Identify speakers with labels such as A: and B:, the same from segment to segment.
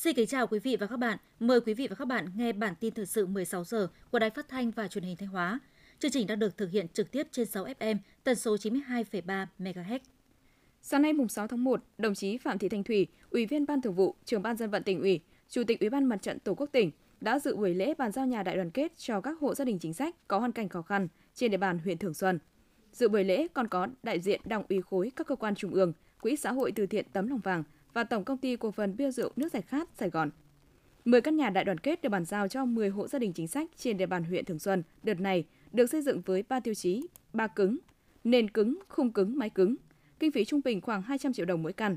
A: Xin kính chào quý vị và các bạn. Mời quý vị và các bạn nghe bản tin thời sự 16 giờ của Đài Phát thanh và Truyền hình Thanh Hóa. Chương trình đang được thực hiện trực tiếp trên 6 FM, tần số 92,3 MHz.
B: Sáng nay mùng 6 tháng 1, đồng chí Phạm Thị Thanh Thủy, Ủy viên Ban Thường vụ, Trưởng ban Dân vận tỉnh ủy, Chủ tịch Ủy ban Mặt trận Tổ quốc tỉnh đã dự buổi lễ bàn giao nhà đại đoàn kết cho các hộ gia đình chính sách có hoàn cảnh khó khăn trên địa bàn huyện Thường Xuân. Dự buổi lễ còn có đại diện Đảng ủy khối các cơ quan trung ương, Quỹ xã hội từ thiện Tấm lòng vàng và Tổng công ty cổ phần bia rượu nước giải khát Sài Gòn. 10 căn nhà đại đoàn kết được bàn giao cho 10 hộ gia đình chính sách trên địa bàn huyện Thường Xuân đợt này được xây dựng với 3 tiêu chí: ba cứng, nền cứng, khung cứng, mái cứng. Kinh phí trung bình khoảng 200 triệu đồng mỗi căn.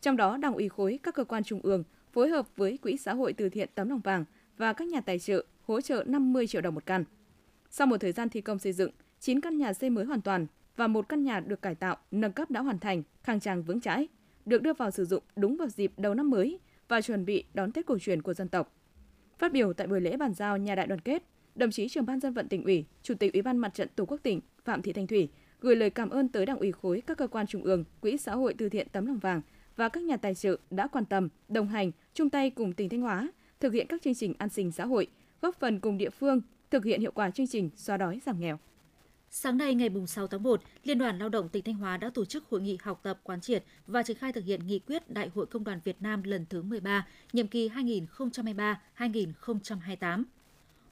B: Trong đó, Đảng ủy khối các cơ quan trung ương phối hợp với Quỹ xã hội từ thiện Tấm lòng vàng và các nhà tài trợ hỗ trợ 50 triệu đồng một căn. Sau một thời gian thi công xây dựng, 9 căn nhà xây mới hoàn toàn và một căn nhà được cải tạo, nâng cấp đã hoàn thành, khang trang vững chãi, được đưa vào sử dụng đúng vào dịp đầu năm mới và chuẩn bị đón Tết cổ truyền của dân tộc. Phát biểu tại buổi lễ bàn giao nhà đại đoàn kết, đồng chí trưởng ban dân vận tỉnh ủy, chủ tịch ủy ban mặt trận tổ quốc tỉnh Phạm Thị Thanh Thủy gửi lời cảm ơn tới đảng ủy khối các cơ quan trung ương, quỹ xã hội từ thiện tấm lòng vàng và các nhà tài trợ đã quan tâm, đồng hành, chung tay cùng tỉnh Thanh Hóa thực hiện các chương trình an sinh xã hội, góp phần cùng địa phương thực hiện hiệu quả chương trình xóa đói giảm nghèo.
A: Sáng nay ngày 6 tháng 1, Liên đoàn Lao động tỉnh Thanh Hóa đã tổ chức hội nghị học tập quán triệt và triển khai thực hiện nghị quyết Đại hội Công đoàn Việt Nam lần thứ 13, nhiệm kỳ 2023-2028.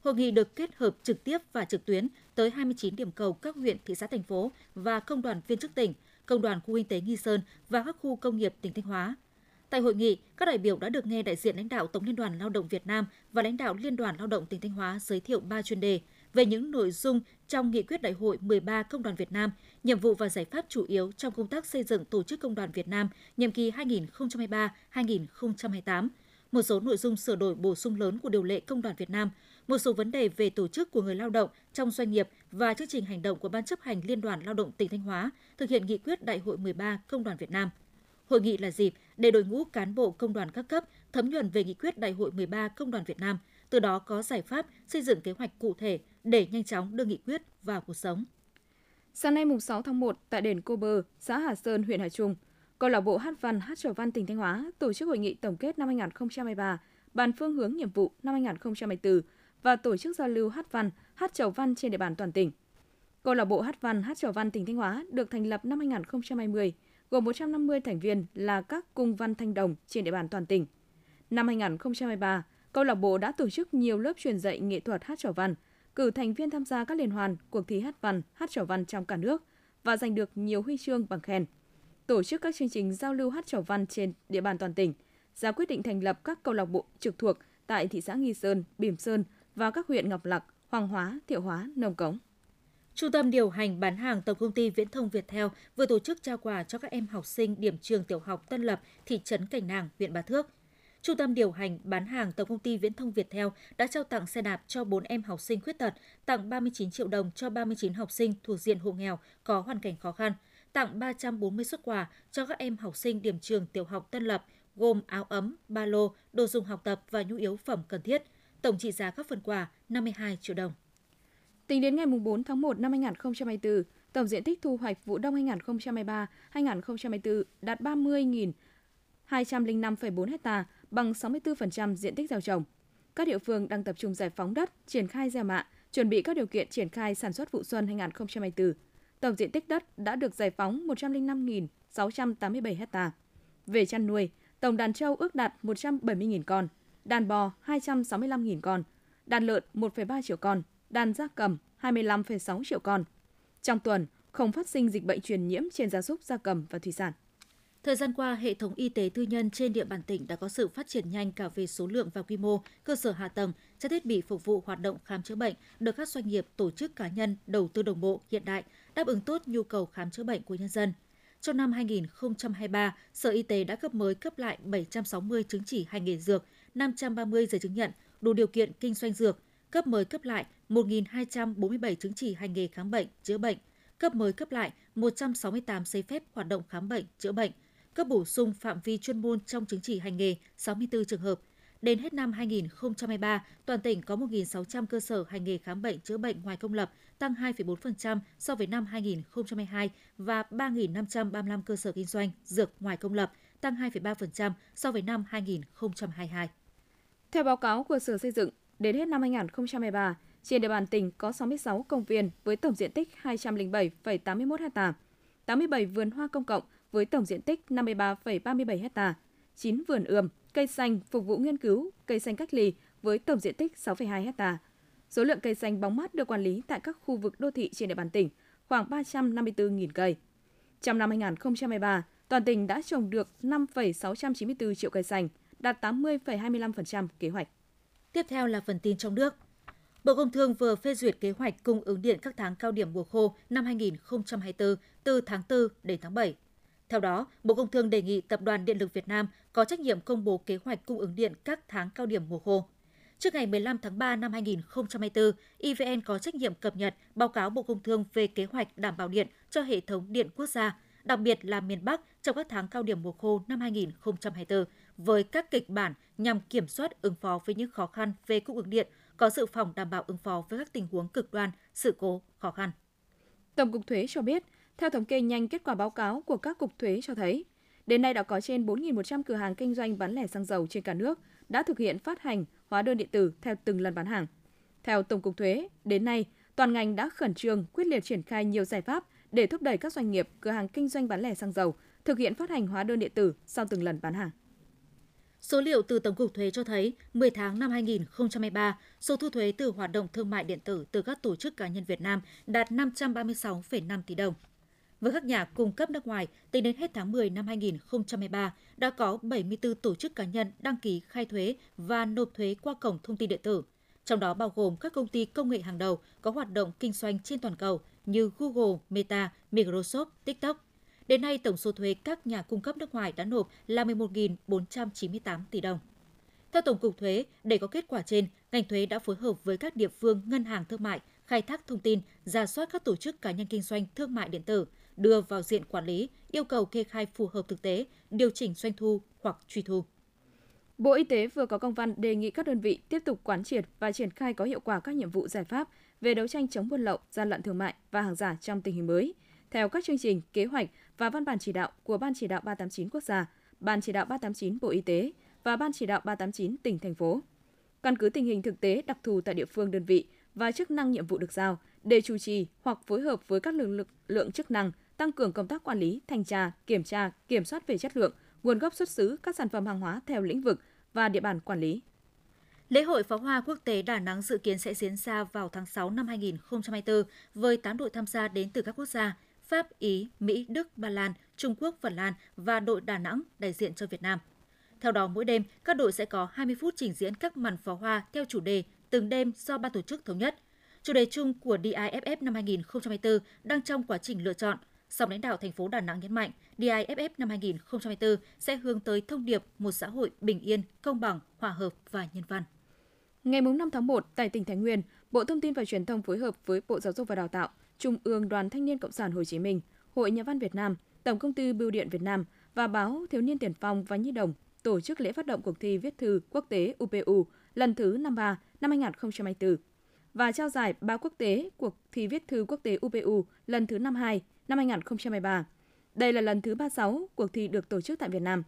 A: Hội nghị được kết hợp trực tiếp và trực tuyến tới 29 điểm cầu các huyện, thị xã, thành phố và công đoàn viên chức tỉnh, công đoàn khu kinh tế Nghi Sơn và các khu công nghiệp tỉnh Thanh Hóa. Tại hội nghị, các đại biểu đã được nghe đại diện lãnh đạo Tổng Liên đoàn Lao động Việt Nam và lãnh đạo Liên đoàn Lao động tỉnh Thanh Hóa giới thiệu 3 chuyên đề về những nội dung trong nghị quyết đại hội 13 Công đoàn Việt Nam, nhiệm vụ và giải pháp chủ yếu trong công tác xây dựng tổ chức Công đoàn Việt Nam nhiệm kỳ 2023-2028, một số nội dung sửa đổi bổ sung lớn của điều lệ Công đoàn Việt Nam, một số vấn đề về tổ chức của người lao động trong doanh nghiệp và chương trình hành động của Ban chấp hành Liên đoàn Lao động tỉnh Thanh Hóa thực hiện nghị quyết Đại hội 13 Công đoàn Việt Nam. Hội nghị là dịp để đội ngũ cán bộ công đoàn các cấp thấm nhuần về nghị quyết Đại hội 13 Công đoàn Việt Nam, từ đó có giải pháp xây dựng kế hoạch cụ thể để nhanh chóng đưa nghị quyết vào cuộc sống.
B: Sáng nay mùng 6 tháng 1 tại đền Cô Bơ, xã Hà Sơn, huyện Hà Trung, câu lạc bộ hát văn hát trầu văn tỉnh Thanh Hóa tổ chức hội nghị tổng kết năm 2023, bàn phương hướng nhiệm vụ năm 2024 và tổ chức giao lưu hát văn, hát trầu văn trên địa bàn toàn tỉnh. Câu lạc bộ hát văn hát trầu văn tỉnh Thanh Hóa được thành lập năm 2020, gồm 150 thành viên là các cung văn thanh đồng trên địa bàn toàn tỉnh. Năm 2023, câu lạc bộ đã tổ chức nhiều lớp truyền dạy nghệ thuật hát trầu văn, cử thành viên tham gia các liên hoan, cuộc thi hát văn, hát trầu văn trong cả nước và giành được nhiều huy chương bằng khen. Tổ chức các chương trình giao lưu hát trầu văn trên địa bàn toàn tỉnh, ra quyết định thành lập các câu lạc bộ trực thuộc tại thị xã Nghi Sơn, Bỉm Sơn và các huyện Ngọc Lặc, Hoàng Hóa, Thiệu Hóa, Nông Cống.
A: Trung tâm điều hành bán hàng Tổng công ty Viễn thông Viettel vừa tổ chức trao quà cho các em học sinh điểm trường tiểu học Tân Lập, thị trấn Cảnh Nàng, huyện Bà Thước. Trung tâm điều hành bán hàng Tổng công ty Viễn thông Viettel đã trao tặng xe đạp cho 4 em học sinh khuyết tật, tặng 39 triệu đồng cho 39 học sinh thuộc diện hộ nghèo có hoàn cảnh khó khăn, tặng 340 xuất quà cho các em học sinh điểm trường tiểu học Tân Lập, gồm áo ấm, ba lô, đồ dùng học tập và nhu yếu phẩm cần thiết. Tổng trị giá các phần quà 52 triệu đồng.
B: Tính đến ngày 4 tháng 1 năm 2024, tổng diện tích thu hoạch vụ đông 2023-2024 đạt 30.000 205,4 ha, bằng 64% diện tích gieo trồng. Các địa phương đang tập trung giải phóng đất, triển khai gieo mạ, chuẩn bị các điều kiện triển khai sản xuất vụ xuân 2024. Tổng diện tích đất đã được giải phóng 105.687 ha. Về chăn nuôi, tổng đàn trâu ước đạt 170.000 con, đàn bò 265.000 con, đàn lợn 1,3 triệu con, đàn gia cầm 25,6 triệu con. Trong tuần, không phát sinh dịch bệnh truyền nhiễm trên gia súc, gia cầm và thủy sản.
A: Thời gian qua, hệ thống y tế tư nhân trên địa bàn tỉnh đã có sự phát triển nhanh cả về số lượng và quy mô, cơ sở hạ tầng, trang thiết bị phục vụ hoạt động khám chữa bệnh được các doanh nghiệp, tổ chức cá nhân đầu tư đồng bộ, hiện đại, đáp ứng tốt nhu cầu khám chữa bệnh của nhân dân. Trong năm 2023, Sở Y tế đã cấp mới cấp lại 760 chứng chỉ hành nghề dược, 530 giấy chứng nhận đủ điều kiện kinh doanh dược, cấp mới cấp lại 1.247 chứng chỉ hành nghề khám bệnh, chữa bệnh, cấp mới cấp lại 168 giấy phép hoạt động khám bệnh, chữa bệnh, cấp bổ sung phạm vi chuyên môn trong chứng chỉ hành nghề 64 trường hợp. Đến hết năm 2023, toàn tỉnh có 1.600 cơ sở hành nghề khám bệnh chữa bệnh ngoài công lập, tăng 2,4% so với năm 2022 và 3.535 cơ sở kinh doanh dược ngoài công lập, tăng 2,3% so với năm 2022.
B: Theo báo cáo của Sở Xây dựng, đến hết năm 2023, trên địa bàn tỉnh có 66 công viên với tổng diện tích 207,81 ha, 87 vườn hoa công cộng với tổng diện tích 53,37 ha, 9 vườn ươm, cây xanh phục vụ nghiên cứu, cây xanh cách ly với tổng diện tích 6,2 ha. Số lượng cây xanh bóng mát được quản lý tại các khu vực đô thị trên địa bàn tỉnh khoảng 354.000 cây. Trong năm 2023, toàn tỉnh đã trồng được 5,694 triệu cây xanh, đạt 80,25% kế hoạch.
A: Tiếp theo là phần tin trong nước. Bộ Công Thương vừa phê duyệt kế hoạch cung ứng điện các tháng cao điểm mùa khô năm 2024 từ tháng 4 đến tháng 7. Theo đó, Bộ Công Thương đề nghị Tập đoàn Điện lực Việt Nam có trách nhiệm công bố kế hoạch cung ứng điện các tháng cao điểm mùa khô. Trước ngày 15 tháng 3 năm 2024, EVN có trách nhiệm cập nhật báo cáo Bộ Công Thương về kế hoạch đảm bảo điện cho hệ thống điện quốc gia, đặc biệt là miền Bắc trong các tháng cao điểm mùa khô năm 2024 với các kịch bản nhằm kiểm soát ứng phó với những khó khăn về cung ứng điện, có dự phòng đảm bảo ứng phó với các tình huống cực đoan, sự cố, khó khăn.
B: Tổng cục Thuế cho biết, theo thống kê nhanh kết quả báo cáo của các cục thuế cho thấy, đến nay đã có trên 4.100 cửa hàng kinh doanh bán lẻ xăng dầu trên cả nước đã thực hiện phát hành hóa đơn điện tử theo từng lần bán hàng. Theo Tổng cục Thuế, đến nay, toàn ngành đã khẩn trương quyết liệt triển khai nhiều giải pháp để thúc đẩy các doanh nghiệp, cửa hàng kinh doanh bán lẻ xăng dầu thực hiện phát hành hóa đơn điện tử sau từng lần bán hàng.
A: Số liệu từ Tổng cục Thuế cho thấy, 10 tháng năm 2023, số thu thuế từ hoạt động thương mại điện tử từ các tổ chức cá nhân Việt Nam đạt 536,5 tỷ đồng. Với các nhà cung cấp nước ngoài, tính đến hết tháng 10 năm 2023, đã có 74 tổ chức cá nhân đăng ký khai thuế và nộp thuế qua cổng thông tin điện tử. Trong đó bao gồm các công ty công nghệ hàng đầu có hoạt động kinh doanh trên toàn cầu như Google, Meta, Microsoft, TikTok. Đến nay, tổng số thuế các nhà cung cấp nước ngoài đã nộp là 11.498 tỷ đồng. Theo Tổng cục Thuế, để có kết quả trên, ngành thuế đã phối hợp với các địa phương ngân hàng thương mại khai thác thông tin, ra soát các tổ chức cá nhân kinh doanh thương mại điện tử, đưa vào diện quản lý, yêu cầu kê khai phù hợp thực tế, điều chỉnh doanh thu hoặc truy thu.
B: Bộ Y tế vừa có công văn đề nghị các đơn vị tiếp tục quán triệt và triển khai có hiệu quả các nhiệm vụ giải pháp về đấu tranh chống buôn lậu, gian lận thương mại và hàng giả trong tình hình mới, theo các chương trình, kế hoạch và văn bản chỉ đạo của Ban chỉ đạo 389 quốc gia, Ban chỉ đạo 389 Bộ Y tế và Ban chỉ đạo 389 tỉnh thành phố. Căn cứ tình hình thực tế đặc thù tại địa phương đơn vị và chức năng nhiệm vụ được giao để chủ trì hoặc phối hợp với các lực lượng, lượng chức năng tăng cường công tác quản lý, thanh tra, kiểm tra, kiểm soát về chất lượng, nguồn gốc xuất xứ các sản phẩm hàng hóa theo lĩnh vực và địa bàn quản lý.
A: Lễ hội pháo hoa quốc tế Đà Nẵng dự kiến sẽ diễn ra vào tháng 6 năm 2024 với 8 đội tham gia đến từ các quốc gia Pháp, Ý, Mỹ, Đức, Ba Lan, Trung Quốc, Phần Lan và đội Đà Nẵng đại diện cho Việt Nam. Theo đó, mỗi đêm, các đội sẽ có 20 phút trình diễn các màn pháo hoa theo chủ đề từng đêm do ban tổ chức thống nhất. Chủ đề chung của DIFF năm 2024 đang trong quá trình lựa chọn – Song lãnh đạo thành phố Đà Nẵng nhấn mạnh, DIFF năm 2024 sẽ hướng tới thông điệp một xã hội bình yên, công bằng, hòa hợp và nhân văn.
B: Ngày 5 tháng 1, tại tỉnh Thái Nguyên, Bộ Thông tin và Truyền thông phối hợp với Bộ Giáo dục và Đào tạo, Trung ương Đoàn Thanh niên Cộng sản Hồ Chí Minh, Hội Nhà văn Việt Nam, Tổng công ty Bưu điện Việt Nam và báo Thiếu niên Tiền phong và Nhi đồng tổ chức lễ phát động cuộc thi viết thư quốc tế UPU lần thứ 53 năm 2024 và trao giải báo quốc tế cuộc thi viết thư quốc tế UPU lần thứ 52 năm 2023. Đây là lần thứ 36 cuộc thi được tổ chức tại Việt Nam.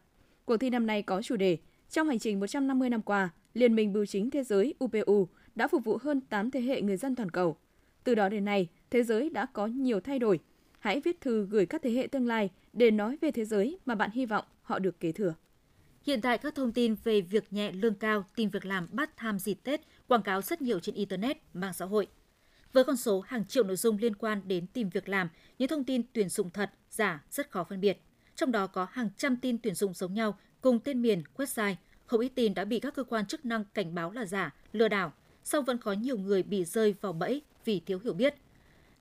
B: Cuộc thi năm nay có chủ đề Trong hành trình 150 năm qua, Liên minh Bưu chính Thế giới UPU đã phục vụ hơn 8 thế hệ người dân toàn cầu. Từ đó đến nay, thế giới đã có nhiều thay đổi. Hãy viết thư gửi các thế hệ tương lai để nói về thế giới mà bạn hy vọng họ được kế thừa.
A: Hiện tại các thông tin về việc nhẹ lương cao, tìm việc làm bắt tham dịp Tết quảng cáo rất nhiều trên Internet, mạng xã hội. Với con số hàng triệu nội dung liên quan đến tìm việc làm, những thông tin tuyển dụng thật, giả rất khó phân biệt. Trong đó có hàng trăm tin tuyển dụng giống nhau cùng tên miền, website. Không ít tin đã bị các cơ quan chức năng cảnh báo là giả, lừa đảo, song vẫn có nhiều người bị rơi vào bẫy vì thiếu hiểu biết.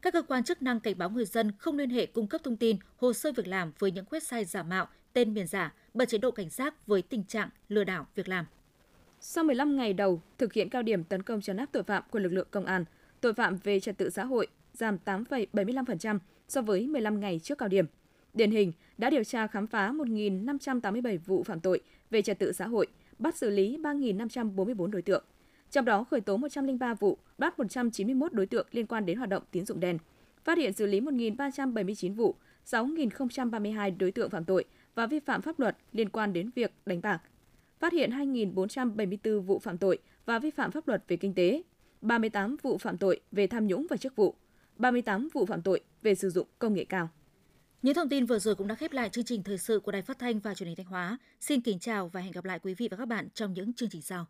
A: Các cơ quan chức năng cảnh báo người dân không liên hệ cung cấp thông tin, hồ sơ việc làm với những website giả mạo, tên miền giả, bật chế độ cảnh giác với tình trạng lừa đảo việc làm.
B: Sau 15 ngày đầu thực hiện cao điểm tấn công trấn áp tội phạm của lực lượng công an, tội phạm về trật tự xã hội giảm 8,75% so với 15 ngày trước cao điểm. Điển hình, đã điều tra khám phá 1.587 vụ phạm tội về trật tự xã hội, bắt xử lý 3.544 đối tượng. Trong đó khởi tố 103 vụ, bắt 191 đối tượng liên quan đến hoạt động tín dụng đen, phát hiện xử lý 1.379 vụ, 6.032 đối tượng phạm tội và vi phạm pháp luật liên quan đến việc đánh bạc. Phát hiện 2.474 vụ phạm tội và vi phạm pháp luật về kinh tế, 38 vụ phạm tội về tham nhũng và chức vụ, 38 vụ phạm tội về sử dụng công nghệ cao.
A: Những thông tin vừa rồi cũng đã khép lại chương trình thời sự của Đài Phát thanh và Truyền hình Thanh Hóa. Xin kính chào và hẹn gặp lại quý vị và các bạn trong những chương trình sau.